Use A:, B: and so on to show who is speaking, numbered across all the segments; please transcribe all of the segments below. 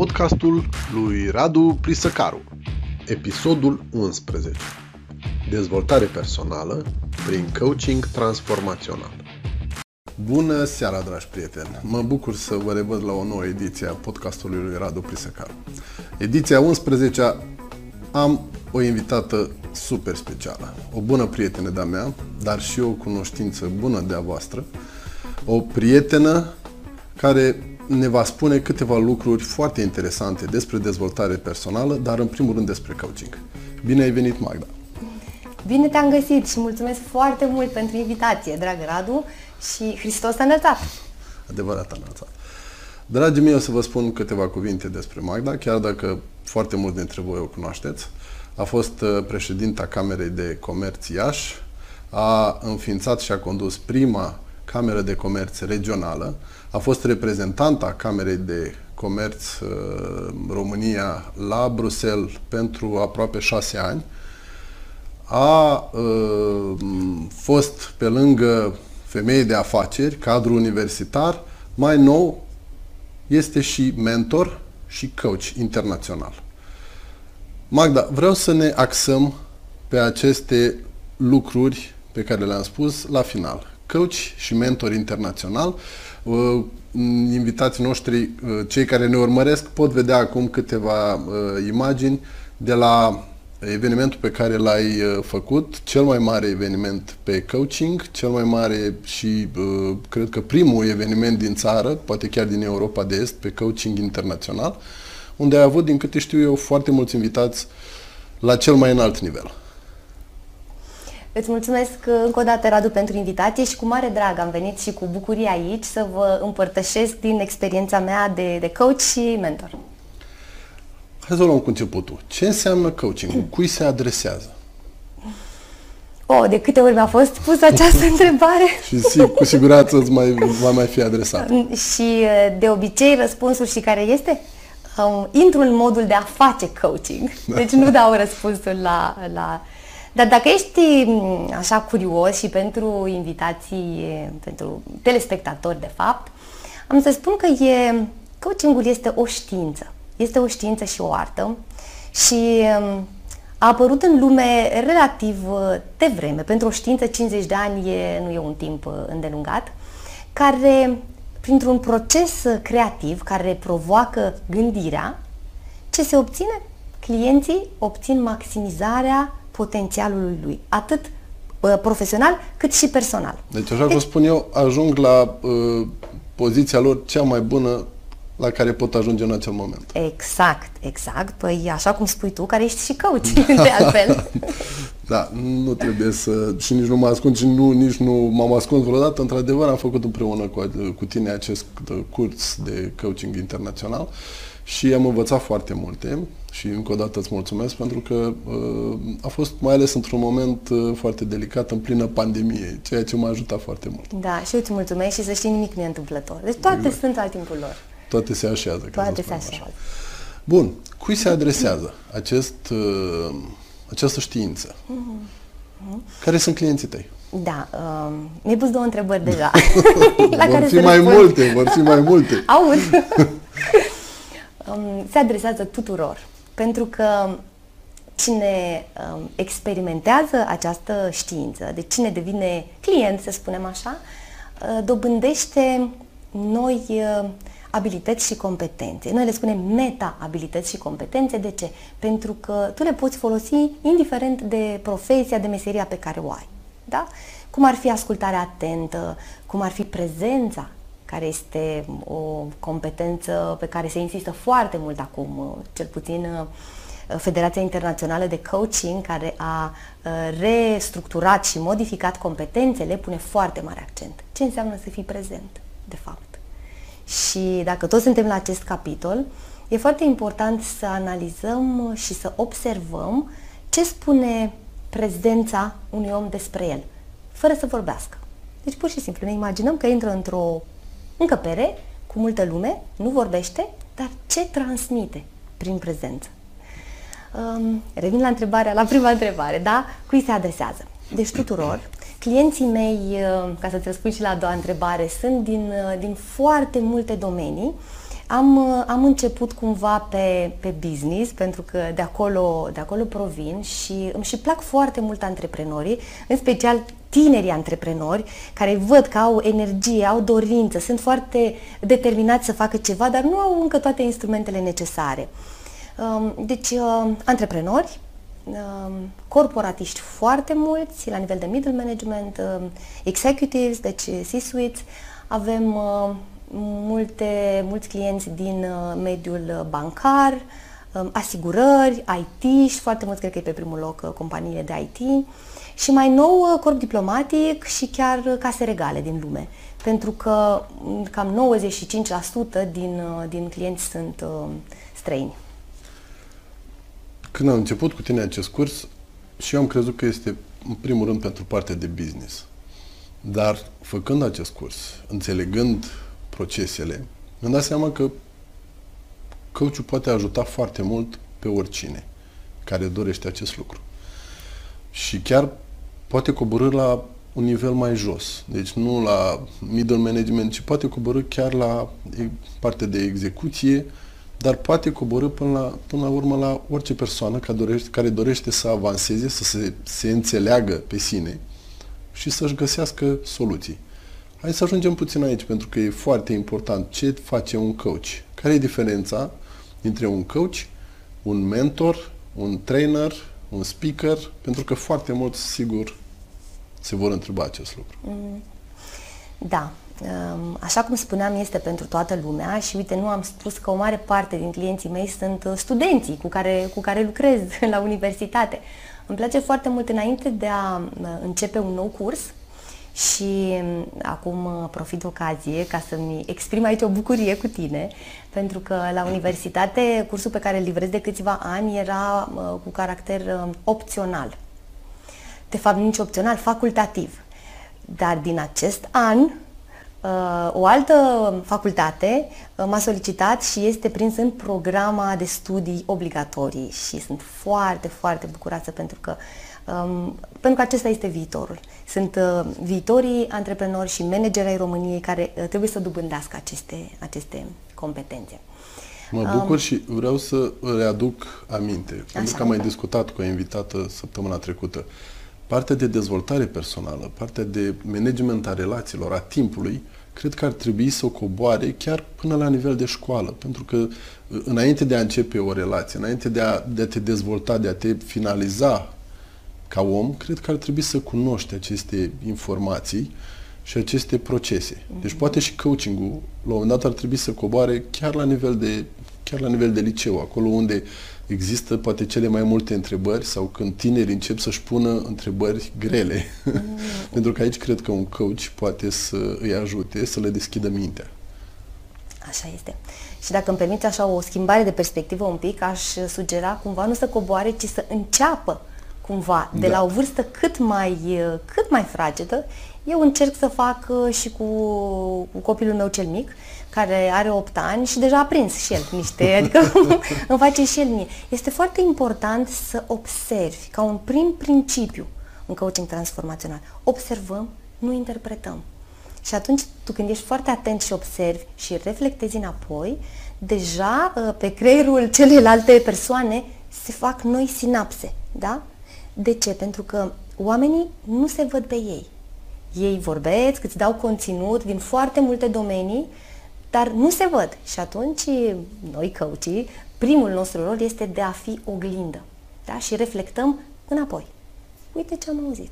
A: podcastul lui Radu Prisăcaru, episodul 11. Dezvoltare personală prin coaching transformațional. Bună seara, dragi prieteni! Mă bucur să vă revăd la o nouă ediție a podcastului lui Radu Prisăcaru. Ediția 11 am o invitată super specială, o bună prietenă de-a mea, dar și o cunoștință bună de-a voastră, o prietenă care ne va spune câteva lucruri foarte interesante despre dezvoltare personală, dar în primul rând despre coaching. Bine ai venit, Magda!
B: Bine te-am găsit și mulțumesc foarte mult pentru invitație, dragă Radu, și Hristos a înălțat!
A: Adevărat a înălțat! Dragii mei, o să vă spun câteva cuvinte despre Magda, chiar dacă foarte mulți dintre voi o cunoașteți. A fost uh, președinta Camerei de Comerț Iași, a înființat și a condus prima Cameră de Comerț regională, a fost reprezentanta Camerei de Comerț uh, România la Bruxelles pentru aproape șase ani. A uh, fost pe lângă femei de afaceri, cadru universitar, mai nou este și mentor și coach internațional. Magda, vreau să ne axăm pe aceste lucruri pe care le-am spus la final. Coach și mentor internațional. Uh, invitații noștri, uh, cei care ne urmăresc, pot vedea acum câteva uh, imagini de la evenimentul pe care l-ai făcut, cel mai mare eveniment pe coaching, cel mai mare și cred că primul eveniment din țară, poate chiar din Europa de Est, pe coaching internațional, unde ai avut, din câte știu eu, foarte mulți invitați la cel mai înalt nivel.
B: Îți mulțumesc uh, încă o dată, Radu, pentru invitație și cu mare drag am venit și cu bucurie aici să vă împărtășesc din experiența mea de, de coach și mentor.
A: Hai să o luăm cu începutul. Ce înseamnă coaching? Cui se adresează?
B: Oh, de câte ori mi-a fost pusă această întrebare?
A: și cu siguranță îți mai, va mai fi adresat.
B: și uh, de obicei răspunsul și care este? Um, intru în modul de a face coaching. Deci nu dau răspunsul la, la dar dacă ești mm, așa curios și pentru invitații, pentru telespectatori de fapt, am să spun că e, coachingul este o știință. Este o știință și o artă și mm, a apărut în lume relativ devreme. Pentru o știință 50 de ani e, nu e un timp îndelungat, care printr-un proces creativ care provoacă gândirea, ce se obține? Clienții obțin maximizarea potențialul lui, atât uh, profesional cât și personal.
A: Deci, așa deci, cum spun eu, ajung la uh, poziția lor cea mai bună la care pot ajunge în acel moment.
B: Exact, exact. Păi așa cum spui tu, care ești și coach, de altfel.
A: da, nu trebuie să... și nici nu mă ascund și nu, nici nu m-am ascuns vreodată. Într-adevăr, am făcut împreună cu, cu tine acest curs de coaching internațional și am învățat foarte multe și încă o dată îți mulțumesc pentru că uh, a fost mai ales într-un moment uh, foarte delicat, în plină pandemie, ceea ce m-a ajutat foarte mult.
B: Da, și eu îți mulțumesc și să știi nimic nu e întâmplător. Deci toate exact. sunt al timpul lor.
A: Toate se așează.
B: Toate se așează. Așa.
A: Bun. Cui se adresează acest, uh, această știință? Mm-hmm. Care sunt clienții tăi?
B: Da, uh, mi-ai pus două întrebări deja.
A: la vor care fi mai răspund. multe, vor fi mai multe.
B: Aud. um, se adresează tuturor. Pentru că cine um, experimentează această știință, de cine devine client, să spunem așa, uh, dobândește noi uh, abilități și competențe. Noi le spunem meta-abilități și competențe. De ce? Pentru că tu le poți folosi indiferent de profesia, de meseria pe care o ai. Da? Cum ar fi ascultarea atentă, cum ar fi prezența, care este o competență pe care se insistă foarte mult acum, cel puțin uh, Federația Internațională de Coaching, care a uh, restructurat și modificat competențele, pune foarte mare accent. Ce înseamnă să fii prezent, de fapt? Și dacă toți suntem la acest capitol, e foarte important să analizăm și să observăm ce spune prezența unui om despre el, fără să vorbească. Deci pur și simplu ne imaginăm că intră într-o încăpere cu multă lume, nu vorbește, dar ce transmite prin prezență? Um, revin la întrebarea, la prima întrebare, da? Cui se adresează? Deci tuturor. Clienții mei, uh, ca să-ți răspund și la a doua întrebare, sunt din, uh, din foarte multe domenii. Am, am început cumva pe, pe business, pentru că de acolo, de acolo provin și îmi și plac foarte mult antreprenorii, în special tinerii antreprenori care văd că au energie, au dorință, sunt foarte determinați să facă ceva, dar nu au încă toate instrumentele necesare. Um, deci, uh, antreprenori, um, corporatiști foarte mulți, la nivel de middle management, um, executives, deci C-suites, avem uh, multe, mulți clienți din uh, mediul bancar, asigurări, IT și foarte mulți cred că e pe primul loc companiile de IT și mai nou corp diplomatic și chiar case regale din lume. Pentru că mm, cam 95% din, din clienți sunt străini.
A: Când am început cu tine acest curs, și eu am crezut că este, în primul rând, pentru partea de business. Dar, făcând acest curs, înțelegând procesele, mi-am dat seama că coachul poate ajuta foarte mult pe oricine care dorește acest lucru. Și chiar poate coborâ la un nivel mai jos. Deci nu la middle management, ci poate coborâ chiar la partea de execuție, dar poate coborâ până la, până la urmă la orice persoană care dorește, care dorește să avanseze, să se, se înțeleagă pe sine și să-și găsească soluții. Hai să ajungem puțin aici, pentru că e foarte important ce face un coach. Care e diferența dintre un coach, un mentor, un trainer, un speaker? Pentru că foarte mulți, sigur, se vor întreba acest lucru. Mm.
B: Da, Așa cum spuneam, este pentru toată lumea și uite, nu am spus că o mare parte din clienții mei sunt uh, studenții cu care, cu care lucrez la universitate. Îmi place foarte mult înainte de a uh, începe un nou curs și um, acum uh, profit de ocazie ca să-mi exprim aici o bucurie cu tine, pentru că la universitate cursul pe care îl livrez de câțiva ani era cu caracter opțional. De fapt, nici opțional, facultativ. Dar din acest an Uh, o altă facultate uh, m-a solicitat și este prins în programa de studii obligatorii și sunt foarte, foarte bucuroasă pentru că, um, pentru că acesta este viitorul. Sunt uh, viitorii antreprenori și manageri ai României care uh, trebuie să dobândească aceste, aceste competențe.
A: Mă bucur um, și vreau să readuc aminte, pentru că am mai discutat cu o invitată săptămâna trecută. Partea de dezvoltare personală, partea de management a relațiilor, a timpului, cred că ar trebui să o coboare chiar până la nivel de școală. Pentru că înainte de a începe o relație, înainte de a, de a te dezvolta, de a te finaliza ca om, cred că ar trebui să cunoști aceste informații și aceste procese. Deci poate și coaching-ul, la un moment dat, ar trebui să coboare chiar la nivel de, chiar la nivel de liceu, acolo unde există poate cele mai multe întrebări sau când tinerii încep să-și pună întrebări grele. Mm. Pentru că aici cred că un coach poate să îi ajute să le deschidă mintea.
B: Așa este. Și dacă îmi permite așa o schimbare de perspectivă un pic, aș sugera cumva nu să coboare, ci să înceapă cumva de da. la o vârstă cât mai, cât mai fragedă. Eu încerc să fac uh, și cu, cu copilul meu cel mic, care are 8 ani și deja a prins și el niște, adică îmi face și el mie. Este foarte important să observi ca un prim principiu în coaching transformațional. Observăm, nu interpretăm. Și atunci, tu când ești foarte atent și observi și reflectezi înapoi, deja uh, pe creierul celelalte persoane se fac noi sinapse, da? De ce? Pentru că oamenii nu se văd pe ei. Ei vorbesc, îți dau conținut din foarte multe domenii, dar nu se văd. Și atunci, noi căucii, primul nostru rol este de a fi oglindă. Da? Și reflectăm înapoi. Uite ce am auzit.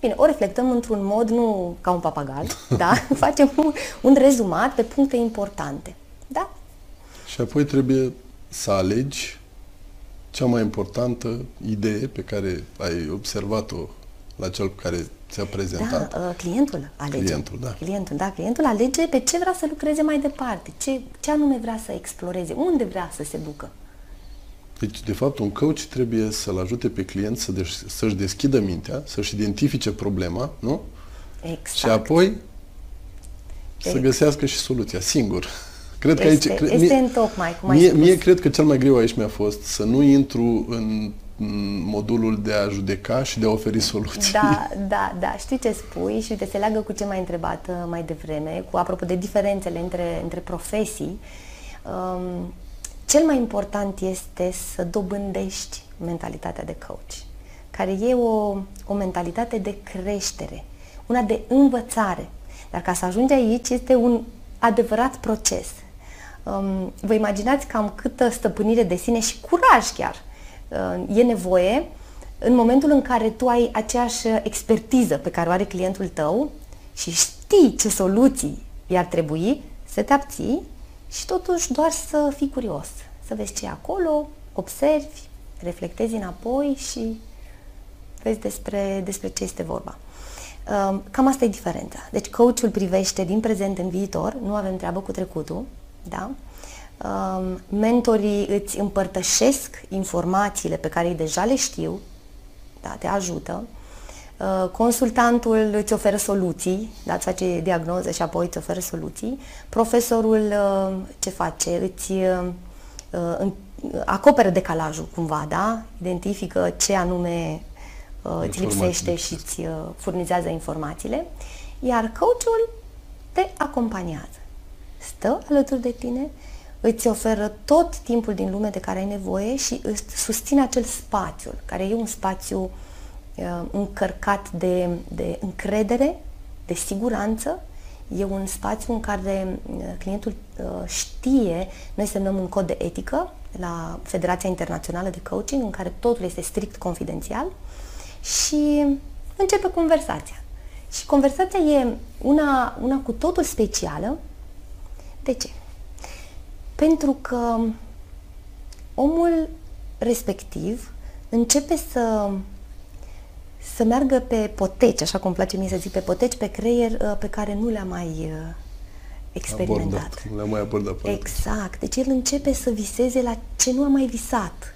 B: Bine, o reflectăm într-un mod, nu ca un papagal, da? Facem un, un rezumat pe puncte importante. Da?
A: Și apoi trebuie să alegi cea mai importantă idee pe care ai observat-o la cel cu care ți-a prezentat?
B: Da, uh, clientul alege.
A: Clientul, da.
B: Clientul, da, clientul alege pe ce vrea să lucreze mai departe, ce, ce anume vrea să exploreze, unde vrea să se ducă.
A: Deci, de fapt, un coach trebuie să-l ajute pe client să deș- să-și deschidă mintea, să-și identifice problema, nu?
B: Exact.
A: Și apoi exact. să găsească și soluția, singur.
B: Cred este, că aici, cred, este mie, în tocmai, cum ai
A: mie,
B: spus.
A: mie cred că cel mai greu aici mi-a fost să nu intru în modulul de a judeca și de a oferi soluții.
B: Da, da, da. Știi ce spui și uite, se leagă cu ce m-ai întrebat uh, mai devreme, cu apropo de diferențele între, între profesii. Um, cel mai important este să dobândești mentalitatea de coach, care e o, o mentalitate de creștere, una de învățare. Dar ca să ajungi aici este un adevărat proces. Um, vă imaginați cam câtă stăpânire de sine și curaj chiar uh, e nevoie în momentul în care tu ai aceeași expertiză pe care o are clientul tău și știi ce soluții i-ar trebui, să te abții și totuși doar să fii curios, să vezi ce e acolo, observi, reflectezi înapoi și vezi despre, despre ce este vorba. Um, cam asta e diferența. Deci coachul privește din prezent în viitor, nu avem treabă cu trecutul, da? Um, mentorii îți împărtășesc informațiile pe care ei deja le știu, da, te ajută. Uh, consultantul îți oferă soluții, da, îți face diagnoză și apoi îți oferă soluții. Profesorul uh, ce face? Îți uh, acoperă decalajul cumva, da? Identifică ce anume îți lipsește și îți furnizează informațiile. Iar coachul te acompaniază. Stă alături de tine, îți oferă tot timpul din lume de care ai nevoie și îți susține acel spațiu, care e un spațiu uh, încărcat de, de încredere, de siguranță. E un spațiu în care uh, clientul uh, știe, noi semnăm un cod de etică la Federația Internațională de Coaching, în care totul este strict confidențial și începe conversația. Și conversația e una, una cu totul specială. De ce? Pentru că omul respectiv începe să să meargă pe poteci, așa cum place mie să zic, pe poteci, pe creier uh, pe care nu le-a mai uh, experimentat. Abordat,
A: nu le-a mai abordat.
B: Exact. Deci el începe să viseze la ce nu a mai visat,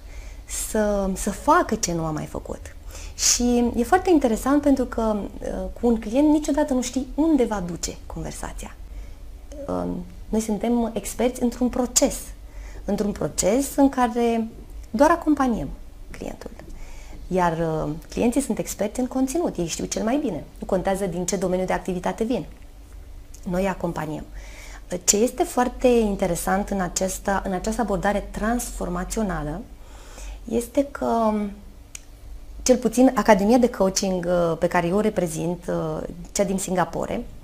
B: să, să facă ce nu a mai făcut. Și e foarte interesant pentru că uh, cu un client niciodată nu știi unde va duce conversația. Noi suntem experți într-un proces, într-un proces în care doar acompaniem clientul. Iar uh, clienții sunt experți în conținut, ei știu cel mai bine. Nu contează din ce domeniu de activitate vin. Noi acompaniem. Ce este foarte interesant în această, în această abordare transformațională este că cel puțin Academia de Coaching uh, pe care eu o reprezint, uh, cea din Singapore, Um,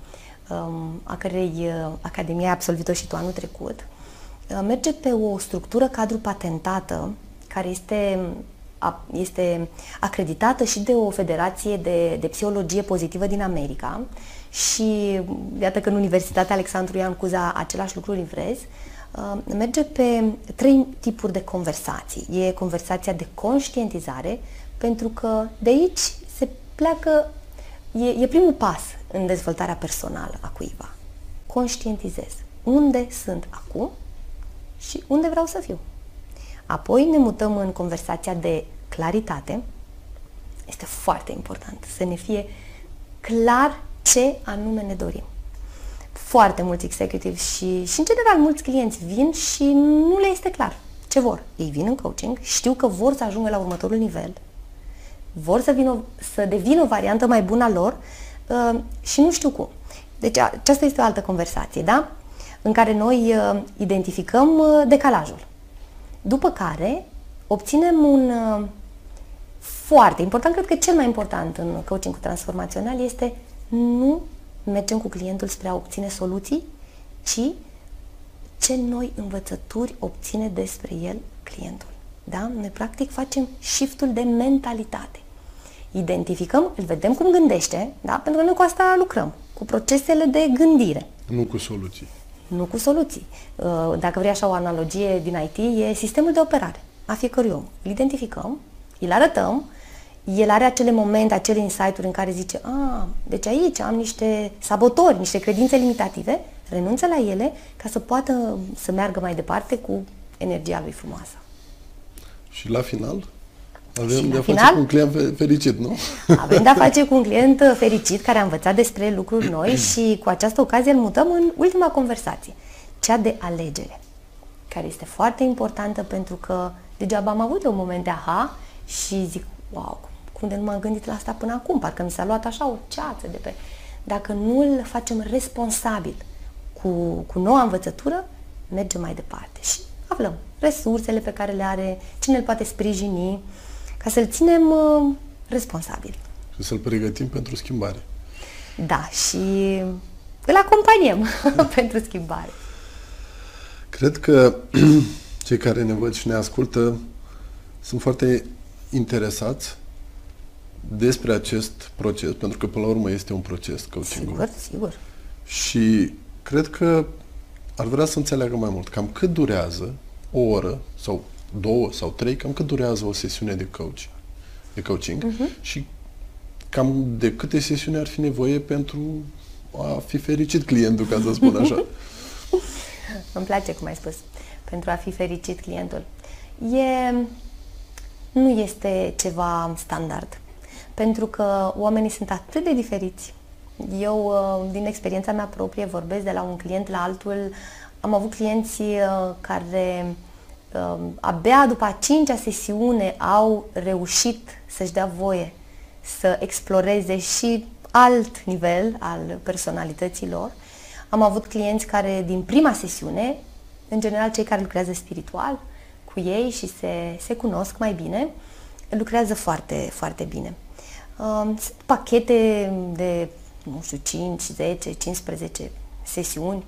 B: a cărei uh, Academie a absolvit-o și tu anul trecut, uh, merge pe o structură cadru patentată care este, este acreditată și de o federație de, de psihologie pozitivă din America și iată că în Universitatea Alexandru Ioan Cuza același lucru livrezi, uh, merge pe trei tipuri de conversații. E conversația de conștientizare, pentru că de aici se pleacă, e, e primul pas în dezvoltarea personală a cuiva. Conștientizez unde sunt acum și unde vreau să fiu. Apoi ne mutăm în conversația de claritate. Este foarte important să ne fie clar ce anume ne dorim. Foarte mulți executive și, și în general mulți clienți vin și nu le este clar ce vor. Ei vin în coaching, știu că vor să ajungă la următorul nivel, vor să, vină, să devină o variantă mai bună a lor, Uh, și nu știu cum. Deci aceasta este o altă conversație, da? În care noi uh, identificăm uh, decalajul. După care obținem un foarte important, cred că cel mai important în coaching transformațional este nu mergem cu clientul spre a obține soluții, ci ce noi învățături obține despre el clientul. Da? Noi practic facem shiftul de mentalitate identificăm, îl vedem cum gândește, da? pentru că noi cu asta lucrăm, cu procesele de gândire.
A: Nu cu soluții.
B: Nu cu soluții. Uh, dacă vrei așa o analogie din IT, e sistemul de operare a fiecărui om. Îl identificăm, îl arătăm, el are acele momente, acele insight-uri în care zice, a, ah, deci aici am niște sabotori, niște credințe limitative, renunță la ele ca să poată să meargă mai departe cu energia lui frumoasă.
A: Și la final, avem de-a face final, cu un client fericit, nu?
B: Avem de-a face cu un client uh, fericit care a învățat despre lucruri noi și cu această ocazie îl mutăm în ultima conversație, cea de alegere, care este foarte importantă pentru că degeaba am avut un moment de aha și zic, wow, cum de nu m-am gândit la asta până acum, parcă mi s-a luat așa o ceață de pe... Dacă nu îl facem responsabil cu, cu noua învățătură, mergem mai departe și aflăm resursele pe care le are, cine îl poate sprijini, ca să-l ținem uh, responsabil.
A: Și să-l pregătim pentru schimbare.
B: Da, și îl acompaniem pentru schimbare.
A: Cred că cei care ne văd și ne ascultă sunt foarte interesați despre acest proces, pentru că până la urmă este un proces coaching
B: Sigur, sigur.
A: Și cred că ar vrea să înțeleagă mai mult cam cât durează o oră sau două sau trei, cam cât durează o sesiune de coach, de coaching uh-huh. și cam de câte sesiuni ar fi nevoie pentru a fi fericit clientul, ca să spun așa.
B: Îmi place cum ai spus. Pentru a fi fericit clientul. E, nu este ceva standard. Pentru că oamenii sunt atât de diferiți. Eu, uh, din experiența mea proprie, vorbesc de la un client la altul. Am avut clienți uh, care uh, abia după a cincea sesiune au reușit să-și dea voie să exploreze și alt nivel al personalității lor. Am avut clienți care din prima sesiune, în general cei care lucrează spiritual cu ei și se, se cunosc mai bine, lucrează foarte, foarte bine. Um, sunt pachete de, nu știu, 5, 10, 15 sesiuni.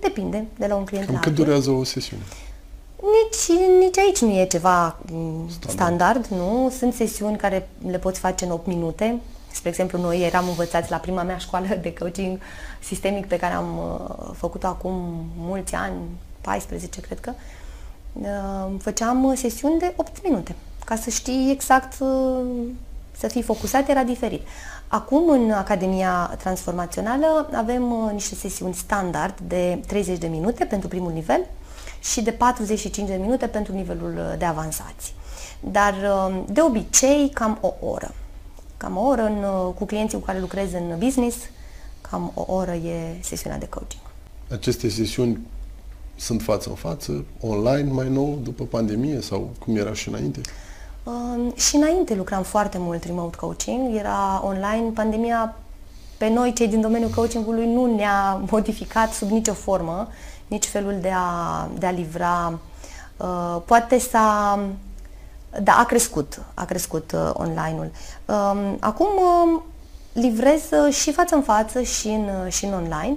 B: Depinde de la un client
A: Cam
B: la
A: cât
B: altul.
A: durează o sesiune?
B: Nici, nici aici nu e ceva mm, standard. standard, nu? Sunt sesiuni care le poți face în 8 minute. Spre exemplu, noi eram învățați la prima mea școală de coaching sistemic pe care am uh, făcut-o acum mulți ani, 14 cred că. Uh, făceam sesiuni de 8 minute ca să știi exact uh, să fii focusat era diferit. Acum, în Academia Transformațională, avem uh, niște sesiuni standard de 30 de minute pentru primul nivel și de 45 de minute pentru nivelul uh, de avansați. Dar, uh, de obicei, cam o oră. Cam o oră în, cu clienții cu care lucrez în business, cam o oră e sesiunea de coaching.
A: Aceste sesiuni sunt față în față, online mai nou, după pandemie sau cum era și înainte?
B: Uh, și înainte lucram foarte mult remote coaching, era online. Pandemia pe noi, cei din domeniul coachingului, nu ne-a modificat sub nicio formă, nici felul de a, de a livra. Uh, poate s-a... Da, a crescut, a crescut uh, online-ul. Uh, acum uh, livrez uh, și față în față și în, uh, și în online.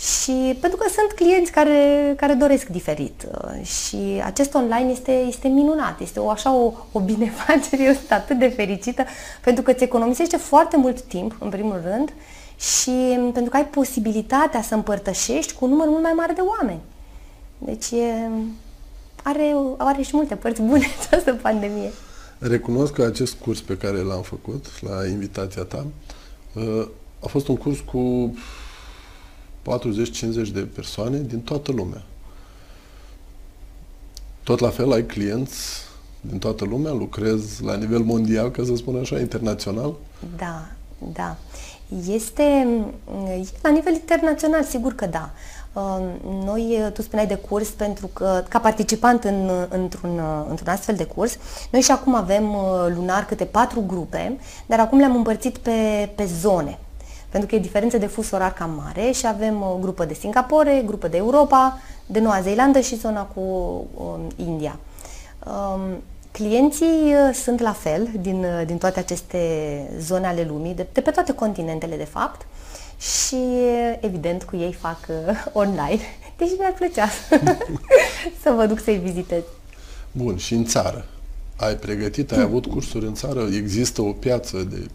B: Și pentru că sunt clienți care, care doresc diferit uh, și acest online este, este minunat, este o, așa o, o binefacere, eu sunt atât de fericită pentru că îți economisește foarte mult timp, în primul rând, și pentru că ai posibilitatea să împărtășești cu un număr mult mai mare de oameni. Deci e, are, are și multe părți bune această pandemie.
A: Recunosc că acest curs pe care l-am făcut la invitația ta uh, a fost un curs cu 40-50 de persoane din toată lumea. Tot la fel ai clienți din toată lumea, lucrez la nivel mondial, ca să spun așa, internațional?
B: Da, da. Este la nivel internațional, sigur că da. Uh, noi, tu spuneai de curs pentru că, ca participant în, într-un, într-un astfel de curs, noi și acum avem uh, lunar câte patru grupe, dar acum le-am împărțit pe, pe zone pentru că e diferență de fus orar cam mare și avem o grupă de Singapore, grupă de Europa, de Noua Zeelandă și zona cu um, India. Um, clienții uh, sunt la fel din, uh, din toate aceste zone ale lumii, de, de pe toate continentele de fapt și evident cu ei fac uh, online, deci mi-ar plăcea să vă duc să-i vizitez.
A: Bun, și în țară? Ai pregătit, ai avut cursuri în țară? Există o piață de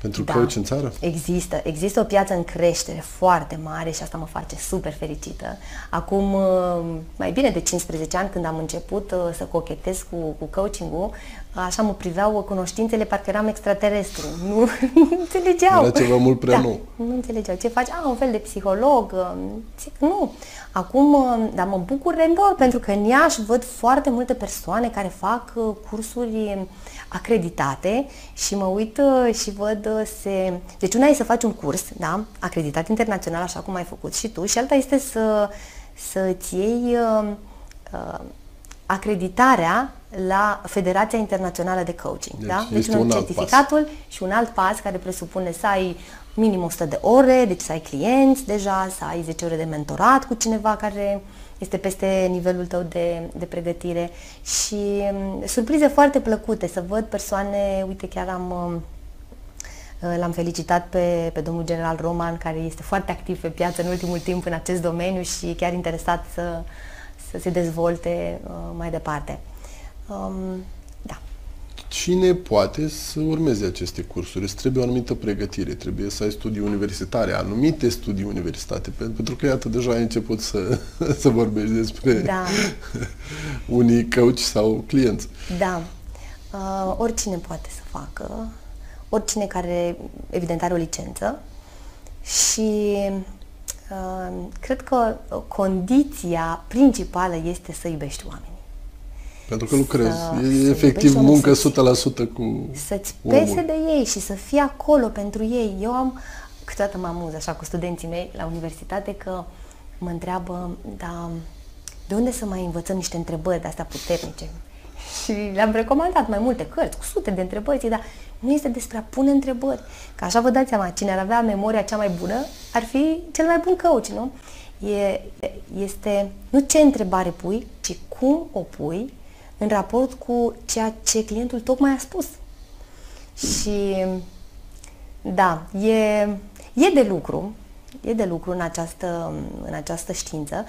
A: pentru da. coach în țară?
B: Există. Există o piață în creștere foarte mare și asta mă face super fericită. Acum uh, mai bine de 15 ani când am început uh, să cochetez cu, cu coaching-ul, așa mă priveau cunoștințele, parcă eram extraterestru. Nu, nu înțelegeau.
A: Era ceva mult prea
B: da,
A: nou.
B: Nu înțelegeau. Ce faci? Ah, un fel de psiholog. Um, zic, nu. Acum, um, dar mă bucur enorm pentru că în Iași văd foarte multe persoane care fac uh, cursuri acreditate și mă uit uh, și văd uh, se... Deci una e să faci un curs, da, acreditat internațional, așa cum ai făcut și tu, și alta este să, să îți iei uh, uh, acreditarea la Federația Internațională de Coaching.
A: Deci
B: da? deci
A: este
B: un,
A: un alt
B: certificatul pas. și un alt pas care presupune să ai minim 100 de ore, deci să ai clienți deja, să ai 10 ore de mentorat cu cineva care este peste nivelul tău de, de pregătire și um, surprize foarte plăcute să văd persoane, uite chiar am um, L-am felicitat pe, pe domnul general Roman, care este foarte activ pe piață în ultimul timp în acest domeniu și chiar interesat să, să se dezvolte uh, mai departe. Um, da.
A: Cine poate să urmeze aceste cursuri? Îți trebuie o anumită pregătire, trebuie să ai studii universitare, anumite studii universitate, pentru că, iată, deja ai început să, să vorbești despre da. unii coach sau clienți.
B: Da. Uh, oricine poate să facă oricine care, evident, are o licență și uh, cred că condiția principală este să iubești oamenii.
A: Pentru că lucrezi, să, e să efectiv muncă 100% cu
B: Să-ți pese omul. de ei și să fii acolo pentru ei. Eu am, câteodată mă amuz așa cu studenții mei la universitate că mă întreabă, da, de unde să mai învățăm niște întrebări de astea puternice? Și le-am recomandat mai multe cărți, cu sute de întrebări, dar nu este despre a pune întrebări. Că așa vă dați seama, cine ar avea memoria cea mai bună ar fi cel mai bun coach, nu? E, este nu ce întrebare pui, ci cum o pui în raport cu ceea ce clientul tocmai a spus. Și da, e, e de lucru, e de lucru în această, în această știință,